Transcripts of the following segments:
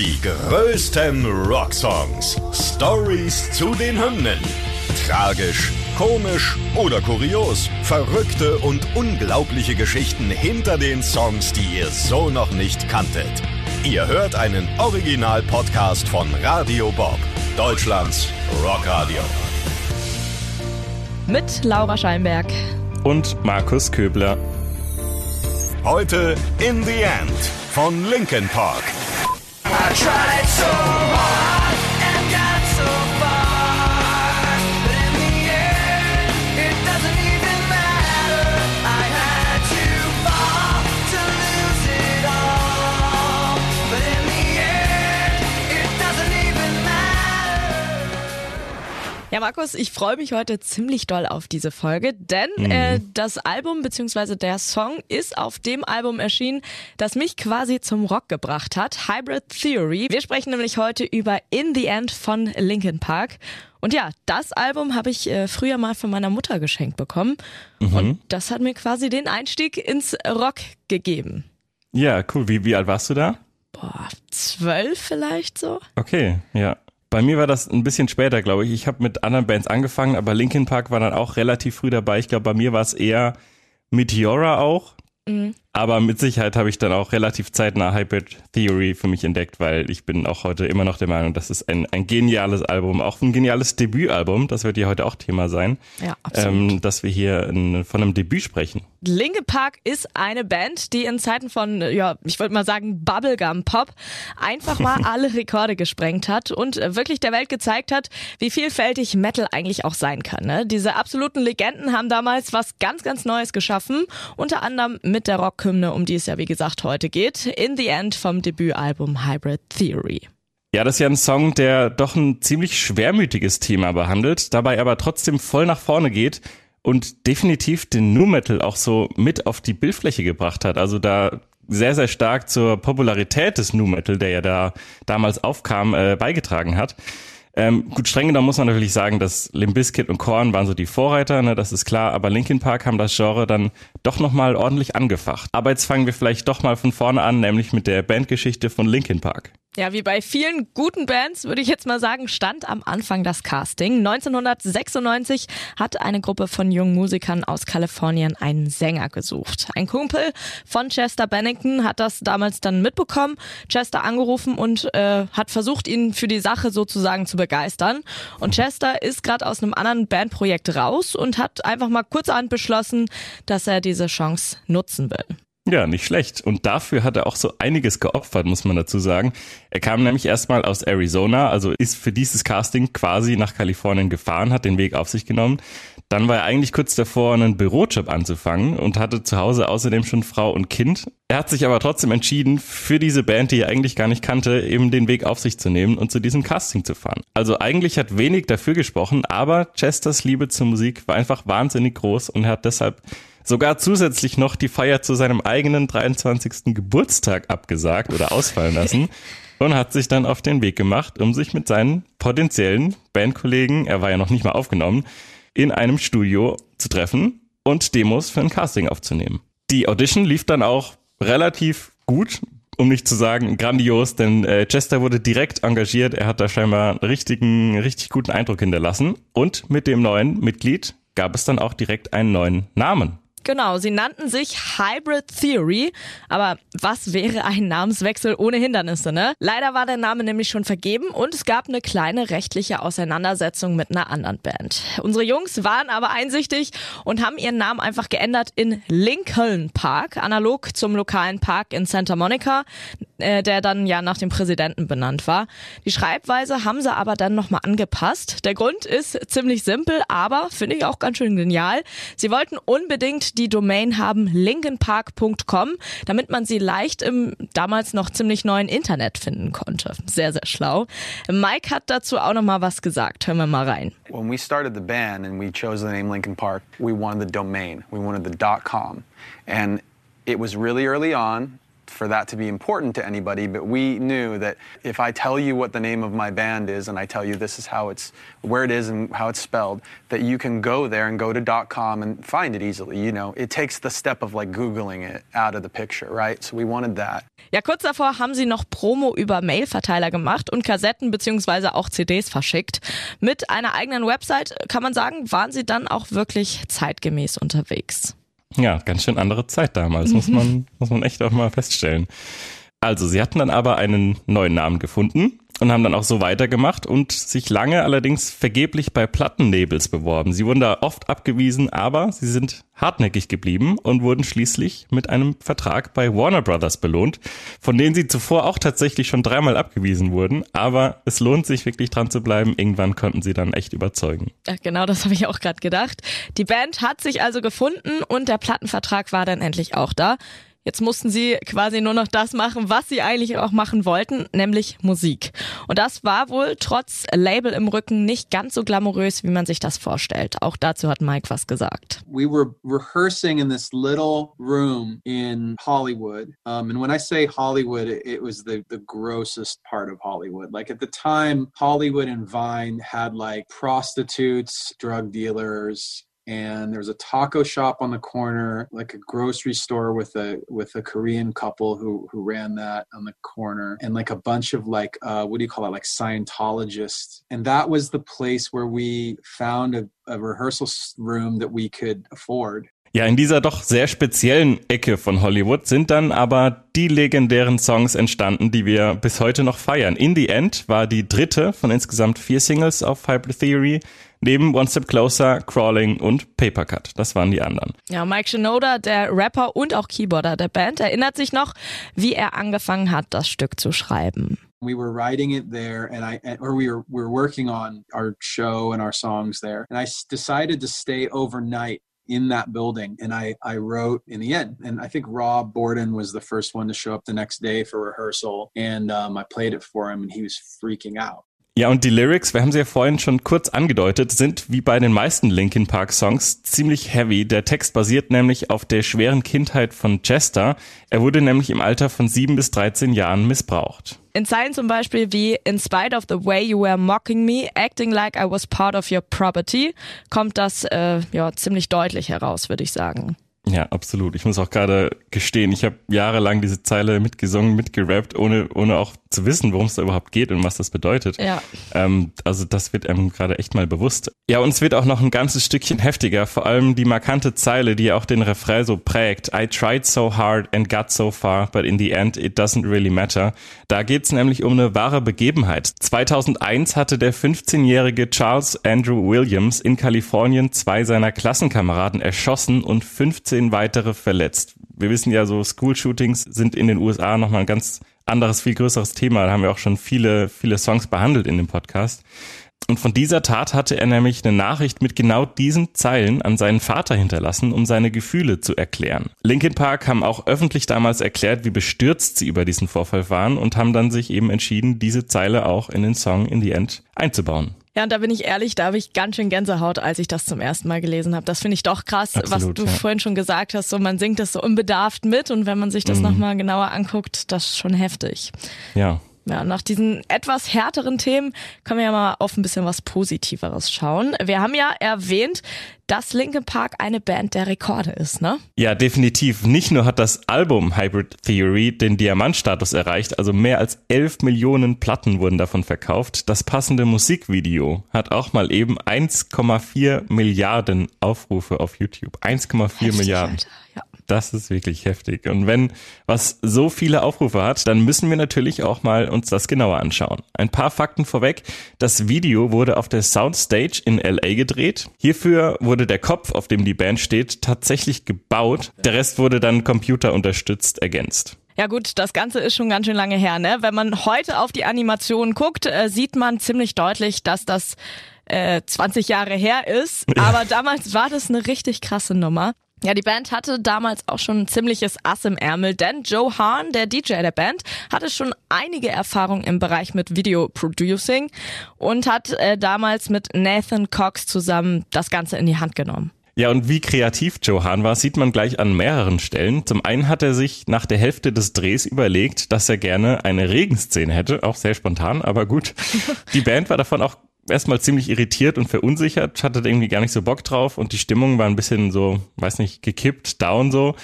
Die größten Rocksongs. Stories zu den Hymnen. Tragisch, komisch oder kurios. Verrückte und unglaubliche Geschichten hinter den Songs, die ihr so noch nicht kanntet. Ihr hört einen Original-Podcast von Radio Bob, Deutschlands Rockradio. Mit Laura Scheinberg. Und Markus Köbler. Heute In the End von Linkin Park. I tried so Ja, Markus, ich freue mich heute ziemlich doll auf diese Folge, denn äh, das Album bzw. der Song ist auf dem Album erschienen, das mich quasi zum Rock gebracht hat, Hybrid Theory. Wir sprechen nämlich heute über In the End von Linkin Park. Und ja, das Album habe ich äh, früher mal von meiner Mutter geschenkt bekommen und das hat mir quasi den Einstieg ins Rock gegeben. Ja, cool. Wie, wie alt warst du da? Boah, zwölf vielleicht so? Okay, ja. Bei mir war das ein bisschen später, glaube ich. Ich habe mit anderen Bands angefangen, aber Linkin Park war dann auch relativ früh dabei. Ich glaube, bei mir war es eher Meteora auch. Aber mit Sicherheit habe ich dann auch relativ zeitnah Hybrid Theory für mich entdeckt, weil ich bin auch heute immer noch der Meinung, das ist ein, ein geniales Album, auch ein geniales Debütalbum. Das wird ja heute auch Thema sein, Ja, absolut. ähm, dass wir hier in, von einem Debüt sprechen. Linkin Park ist eine Band, die in Zeiten von, ja, ich würde mal sagen, Bubblegum Pop einfach mal alle Rekorde gesprengt hat und wirklich der Welt gezeigt hat, wie vielfältig Metal eigentlich auch sein kann. Ne? Diese absoluten Legenden haben damals was ganz, ganz Neues geschaffen, unter anderem mit der Rockhymne, um die es ja wie gesagt heute geht, In the End vom Debütalbum Hybrid Theory. Ja, das ist ja ein Song, der doch ein ziemlich schwermütiges Thema behandelt, dabei aber trotzdem voll nach vorne geht und definitiv den Nu Metal auch so mit auf die Bildfläche gebracht hat. Also da sehr, sehr stark zur Popularität des Nu Metal, der ja da damals aufkam, äh, beigetragen hat. Ähm, gut, streng genommen muss man natürlich sagen, dass Limp Bizkit und Korn waren so die Vorreiter, ne, das ist klar, aber Linkin Park haben das Genre dann doch nochmal ordentlich angefacht. Aber jetzt fangen wir vielleicht doch mal von vorne an, nämlich mit der Bandgeschichte von Linkin Park. Ja, wie bei vielen guten Bands, würde ich jetzt mal sagen, stand am Anfang das Casting. 1996 hat eine Gruppe von jungen Musikern aus Kalifornien einen Sänger gesucht. Ein Kumpel von Chester Bennington hat das damals dann mitbekommen, Chester angerufen und äh, hat versucht, ihn für die Sache sozusagen zu begeistern. Und Chester ist gerade aus einem anderen Bandprojekt raus und hat einfach mal kurzerhand beschlossen, dass er diese Chance nutzen will. Ja, nicht schlecht. Und dafür hat er auch so einiges geopfert, muss man dazu sagen. Er kam nämlich erstmal aus Arizona, also ist für dieses Casting quasi nach Kalifornien gefahren, hat den Weg auf sich genommen. Dann war er eigentlich kurz davor, einen Bürojob anzufangen und hatte zu Hause außerdem schon Frau und Kind. Er hat sich aber trotzdem entschieden, für diese Band, die er eigentlich gar nicht kannte, eben den Weg auf sich zu nehmen und zu diesem Casting zu fahren. Also eigentlich hat wenig dafür gesprochen, aber Chesters Liebe zur Musik war einfach wahnsinnig groß und er hat deshalb sogar zusätzlich noch die Feier zu seinem eigenen 23. Geburtstag abgesagt oder ausfallen lassen und hat sich dann auf den Weg gemacht, um sich mit seinen potenziellen Bandkollegen, er war ja noch nicht mal aufgenommen, in einem Studio zu treffen und Demos für ein Casting aufzunehmen. Die Audition lief dann auch relativ gut, um nicht zu sagen grandios, denn äh, Chester wurde direkt engagiert. Er hat da scheinbar einen richtigen, richtig guten Eindruck hinterlassen. Und mit dem neuen Mitglied gab es dann auch direkt einen neuen Namen. Genau, sie nannten sich Hybrid Theory, aber was wäre ein Namenswechsel ohne Hindernisse, ne? Leider war der Name nämlich schon vergeben und es gab eine kleine rechtliche Auseinandersetzung mit einer anderen Band. Unsere Jungs waren aber einsichtig und haben ihren Namen einfach geändert in Lincoln Park, analog zum lokalen Park in Santa Monica, äh, der dann ja nach dem Präsidenten benannt war. Die Schreibweise haben sie aber dann nochmal angepasst. Der Grund ist ziemlich simpel, aber finde ich auch ganz schön genial. Sie wollten unbedingt die Domain haben linkenpark.com, damit man sie leicht im damals noch ziemlich neuen Internet finden konnte. Sehr, sehr schlau. Mike hat dazu auch nochmal was gesagt. Hören wir mal rein. When we started the band and we chose the name Lincoln Park, we wanted the domain. We wanted the .com. And it was really early on, for that to be important to anybody, but we knew that if I tell you what the name of my band is and I tell you this is how it's, where it is and how it's spelled, that you can go there and go to .com and find it easily. You know, it takes the step of like Googling it out of the picture, right? So we wanted that. Ja, kurz davor haben sie noch Promo über Mailverteiler gemacht und Kassetten beziehungsweise auch CDs verschickt. Mit einer eigenen Website, kann man sagen, waren sie dann auch wirklich zeitgemäß unterwegs. Ja, ganz schön andere Zeit damals, muss man, muss man echt auch mal feststellen. Also, sie hatten dann aber einen neuen Namen gefunden und haben dann auch so weitergemacht und sich lange allerdings vergeblich bei Plattenlabels beworben. Sie wurden da oft abgewiesen, aber sie sind hartnäckig geblieben und wurden schließlich mit einem Vertrag bei Warner Brothers belohnt, von denen sie zuvor auch tatsächlich schon dreimal abgewiesen wurden. Aber es lohnt sich wirklich dran zu bleiben. Irgendwann konnten sie dann echt überzeugen. Ja, genau, das habe ich auch gerade gedacht. Die Band hat sich also gefunden und der Plattenvertrag war dann endlich auch da. Jetzt mussten sie quasi nur noch das machen, was sie eigentlich auch machen wollten, nämlich Musik. Und das war wohl trotz Label im Rücken nicht ganz so glamourös, wie man sich das vorstellt. Auch dazu hat Mike was gesagt. we were rehearsing in this little room in Hollywood. Um, and when I say Hollywood, it, was the, the grossest part of Hollywood. Like at the time, Hollywood and Vine had like prostitutes, drug dealers, and there was a taco shop on the corner, like a grocery store with a with a Korean couple who who ran that on the corner, and like a bunch of like uh, what do you call it, like Scientologists. And that was the place where we found a, a rehearsal room that we could afford. Ja, in dieser doch sehr speziellen Ecke von Hollywood sind dann aber die legendären Songs entstanden, die wir bis heute noch feiern. In the End war die dritte von insgesamt vier Singles auf Hybrid Theory, neben One Step Closer, Crawling und Paper Cut. Das waren die anderen. Ja, Mike Shinoda, der Rapper und auch Keyboarder der Band, erinnert sich noch, wie er angefangen hat, das Stück zu schreiben. we were writing it there and i or we were we were working on our show and our songs there and i decided to stay overnight in that building and i i wrote in the end and i think rob borden was the first one to show up the next day for rehearsal and um, i played it for him and he was freaking out Ja, und die Lyrics, wir haben sie ja vorhin schon kurz angedeutet, sind wie bei den meisten Linkin Park Songs ziemlich heavy. Der Text basiert nämlich auf der schweren Kindheit von Chester. Er wurde nämlich im Alter von 7 bis 13 Jahren missbraucht. In Zeilen zum Beispiel wie In spite of the way you were mocking me, acting like I was part of your property, kommt das äh, ja ziemlich deutlich heraus, würde ich sagen. Ja, absolut. Ich muss auch gerade gestehen, ich habe jahrelang diese Zeile mitgesungen, mitgerappt, ohne, ohne auch zu wissen, worum es da überhaupt geht und was das bedeutet. Ja. Ähm, also das wird einem gerade echt mal bewusst. Ja, und es wird auch noch ein ganzes Stückchen heftiger, vor allem die markante Zeile, die auch den Refrain so prägt. I tried so hard and got so far, but in the end it doesn't really matter. Da geht's nämlich um eine wahre Begebenheit. 2001 hatte der 15-jährige Charles Andrew Williams in Kalifornien zwei seiner Klassenkameraden erschossen und 15 weitere verletzt. Wir wissen ja so, School-Shootings sind in den USA nochmal ein ganz anderes, viel größeres Thema. Da haben wir auch schon viele, viele Songs behandelt in dem Podcast. Und von dieser Tat hatte er nämlich eine Nachricht mit genau diesen Zeilen an seinen Vater hinterlassen, um seine Gefühle zu erklären. Linkin Park haben auch öffentlich damals erklärt, wie bestürzt sie über diesen Vorfall waren und haben dann sich eben entschieden, diese Zeile auch in den Song In the End einzubauen. Ja, und da bin ich ehrlich, da habe ich ganz schön Gänsehaut, als ich das zum ersten Mal gelesen habe. Das finde ich doch krass, Absolut, was du ja. vorhin schon gesagt hast. So, man singt das so unbedarft mit und wenn man sich das Mhm. nochmal genauer anguckt, das ist schon heftig. Ja. Ja, nach diesen etwas härteren Themen können wir ja mal auf ein bisschen was Positiveres schauen. Wir haben ja erwähnt, dass Linkin Park eine Band der Rekorde ist, ne? Ja, definitiv. Nicht nur hat das Album Hybrid Theory den Diamantstatus erreicht, also mehr als 11 Millionen Platten wurden davon verkauft. Das passende Musikvideo hat auch mal eben 1,4 Milliarden Aufrufe auf YouTube. 1,4 Heftig, Milliarden. Alter. Ja. Das ist wirklich heftig. Und wenn was so viele Aufrufe hat, dann müssen wir natürlich auch mal uns das genauer anschauen. Ein paar Fakten vorweg. Das Video wurde auf der Soundstage in LA gedreht. Hierfür wurde der Kopf, auf dem die Band steht, tatsächlich gebaut. Der Rest wurde dann computerunterstützt ergänzt. Ja gut, das Ganze ist schon ganz schön lange her, ne? Wenn man heute auf die Animationen guckt, äh, sieht man ziemlich deutlich, dass das äh, 20 Jahre her ist. Aber damals war das eine richtig krasse Nummer. Ja, die Band hatte damals auch schon ein ziemliches Ass im Ärmel, denn Joe Hahn, der DJ der Band, hatte schon einige Erfahrungen im Bereich mit Video Producing und hat äh, damals mit Nathan Cox zusammen das Ganze in die Hand genommen. Ja, und wie kreativ Joe Hahn war, sieht man gleich an mehreren Stellen. Zum einen hat er sich nach der Hälfte des Drehs überlegt, dass er gerne eine Regenszene hätte, auch sehr spontan, aber gut. Die Band war davon auch erstmal ziemlich irritiert und verunsichert, hatte irgendwie gar nicht so Bock drauf und die Stimmung war ein bisschen so, weiß nicht, gekippt, down so.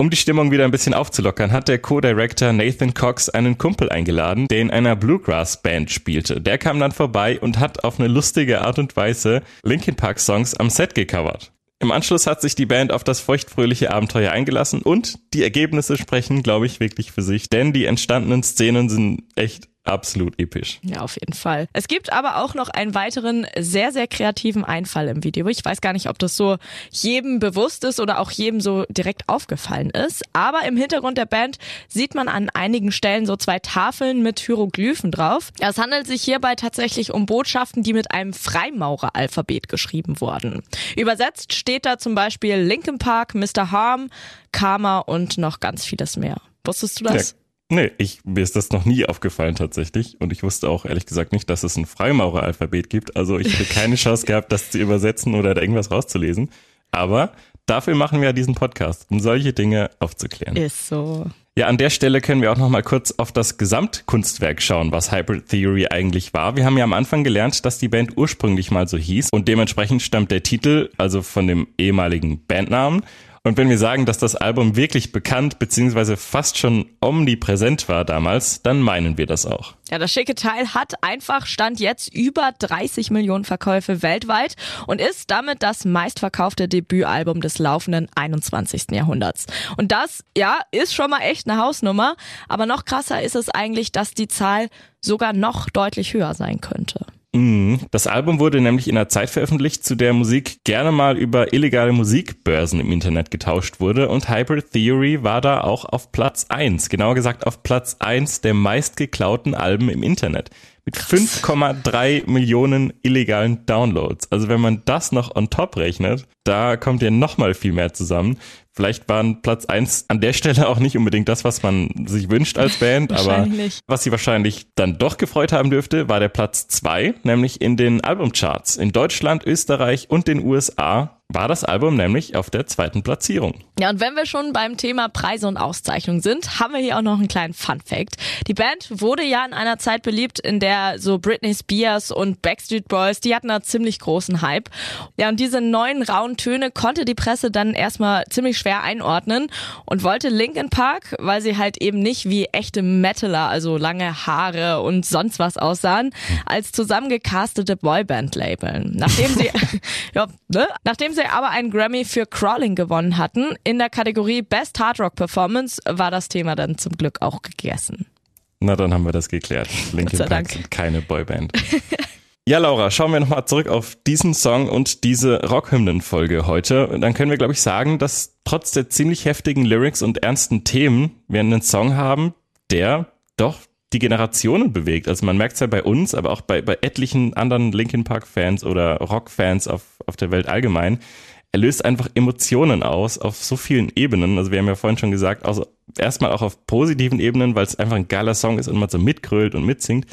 Um die Stimmung wieder ein bisschen aufzulockern, hat der Co-Director Nathan Cox einen Kumpel eingeladen, der in einer Bluegrass-Band spielte. Der kam dann vorbei und hat auf eine lustige Art und Weise Linkin Park Songs am Set gecovert. Im Anschluss hat sich die Band auf das feuchtfröhliche Abenteuer eingelassen und die Ergebnisse sprechen, glaube ich, wirklich für sich, denn die entstandenen Szenen sind echt absolut episch. Ja, auf jeden Fall. Es gibt aber auch noch einen weiteren sehr, sehr kreativen Einfall im Video. Ich weiß gar nicht, ob das so jedem bewusst ist oder auch jedem so direkt aufgefallen ist. Aber im Hintergrund der Band sieht man an einigen Stellen so zwei Tafeln mit Hieroglyphen drauf. Es handelt sich hierbei tatsächlich um Botschaften, die mit einem Freimaureralphabet geschrieben wurden. Übersetzt steht da zum Beispiel Linkin Park, Mr. Harm, Karma und noch ganz vieles mehr. Wusstest du das? Ja. Nee, ich, mir ist das noch nie aufgefallen tatsächlich. Und ich wusste auch ehrlich gesagt nicht, dass es ein Freimaureralphabet gibt. Also ich hätte keine Chance gehabt, das zu übersetzen oder da irgendwas rauszulesen. Aber dafür machen wir ja diesen Podcast, um solche Dinge aufzuklären. Ist so. Ja, an der Stelle können wir auch noch mal kurz auf das Gesamtkunstwerk schauen, was Hybrid Theory eigentlich war. Wir haben ja am Anfang gelernt, dass die Band ursprünglich mal so hieß und dementsprechend stammt der Titel also von dem ehemaligen Bandnamen. Und wenn wir sagen, dass das Album wirklich bekannt beziehungsweise fast schon omnipräsent war damals, dann meinen wir das auch. Ja, das schicke Teil hat einfach Stand jetzt über 30 Millionen Verkäufe weltweit und ist damit das meistverkaufte Debütalbum des laufenden 21. Jahrhunderts. Und das, ja, ist schon mal echt eine Hausnummer, aber noch krasser ist es eigentlich, dass die Zahl sogar noch deutlich höher sein könnte. Mhm. Das Album wurde nämlich in einer Zeit veröffentlicht, zu der Musik gerne mal über illegale Musikbörsen im Internet getauscht wurde und Hybrid Theory war da auch auf Platz eins. genauer gesagt auf Platz eins der meistgeklauten Alben im Internet. Mit 5,3 Millionen illegalen Downloads. Also wenn man das noch on top rechnet, da kommt ja noch mal viel mehr zusammen. Vielleicht waren Platz eins an der Stelle auch nicht unbedingt das, was man sich wünscht als Band, aber was sie wahrscheinlich dann doch gefreut haben dürfte, war der Platz zwei, nämlich in den Albumcharts. In Deutschland, Österreich und den USA war das Album nämlich auf der zweiten Platzierung. Ja, und wenn wir schon beim Thema Preise und Auszeichnungen sind, haben wir hier auch noch einen kleinen Fun Fact. Die Band wurde ja in einer Zeit beliebt, in der so Britney Spears und Backstreet Boys, die hatten da ziemlich großen Hype. Ja, und diese neuen rauen Töne konnte die Presse dann erstmal ziemlich schwer einordnen und wollte Linkin Park, weil sie halt eben nicht wie echte Metaler, also lange Haare und sonst was aussahen, als zusammengecastete Boyband labeln. Nachdem sie, ja, ne? Nachdem sie aber einen Grammy für Crawling gewonnen hatten, in der Kategorie Best Hard Rock Performance, war das Thema dann zum Glück auch gegessen. Na, dann haben wir das geklärt. Linkin Park sind keine Boyband. Ja, Laura, schauen wir nochmal zurück auf diesen Song und diese Rockhymnen-Folge heute. Und Dann können wir, glaube ich, sagen, dass trotz der ziemlich heftigen Lyrics und ernsten Themen wir einen Song haben, der doch die Generationen bewegt. Also man merkt es ja bei uns, aber auch bei, bei etlichen anderen Linkin Park-Fans oder Rock-Fans auf, auf der Welt allgemein. Er löst einfach Emotionen aus auf so vielen Ebenen. Also wir haben ja vorhin schon gesagt, also erstmal auch auf positiven Ebenen, weil es einfach ein geiler Song ist und man so mitgrölt und mitsingt.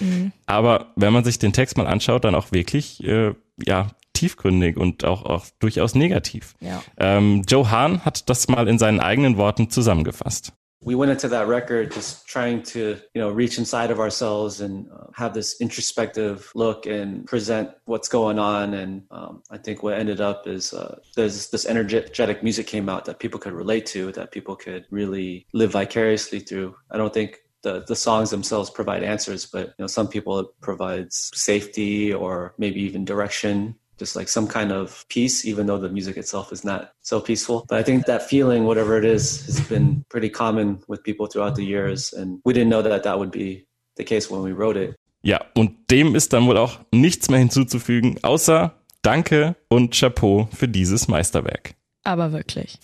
Aber wenn man sich den Text mal anschaut, dann auch wirklich äh, ja tiefgründig und auch, auch durchaus negativ. Ja. Ähm, Joe Hahn hat das mal in seinen eigenen Worten zusammengefasst. We went into that record just trying to you know reach inside of ourselves and uh, have this introspective look and present what's going on. And um, i think what ended up is uh, there's this energetic music came out that people could relate to that people could really live vicariously through. I don't think the, the songs themselves provide answers but you know some people it provides safety or maybe even direction just like some kind of peace, even though the music itself is not so peaceful. But I think that feeling, whatever it is, has been pretty common with people throughout the years. And we didn't know that that would be the case when we wrote it. Ja, und dem ist dann wohl auch nichts mehr hinzuzufügen, außer Danke und Chapeau für dieses Meisterwerk. Aber wirklich.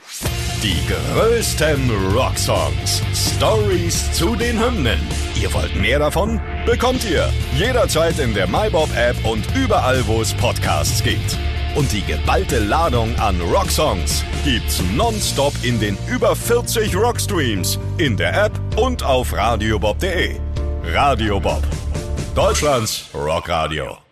Die größten Rocksongs. Stories zu den Hymnen. Ihr wollt mehr davon? Bekommt ihr jederzeit in der MyBob-App und überall, wo es Podcasts gibt. Und die geballte Ladung an Rocksongs gibt's nonstop in den über 40 Rockstreams, in der App und auf radiobob.de. Radio Bob. Deutschlands Rockradio.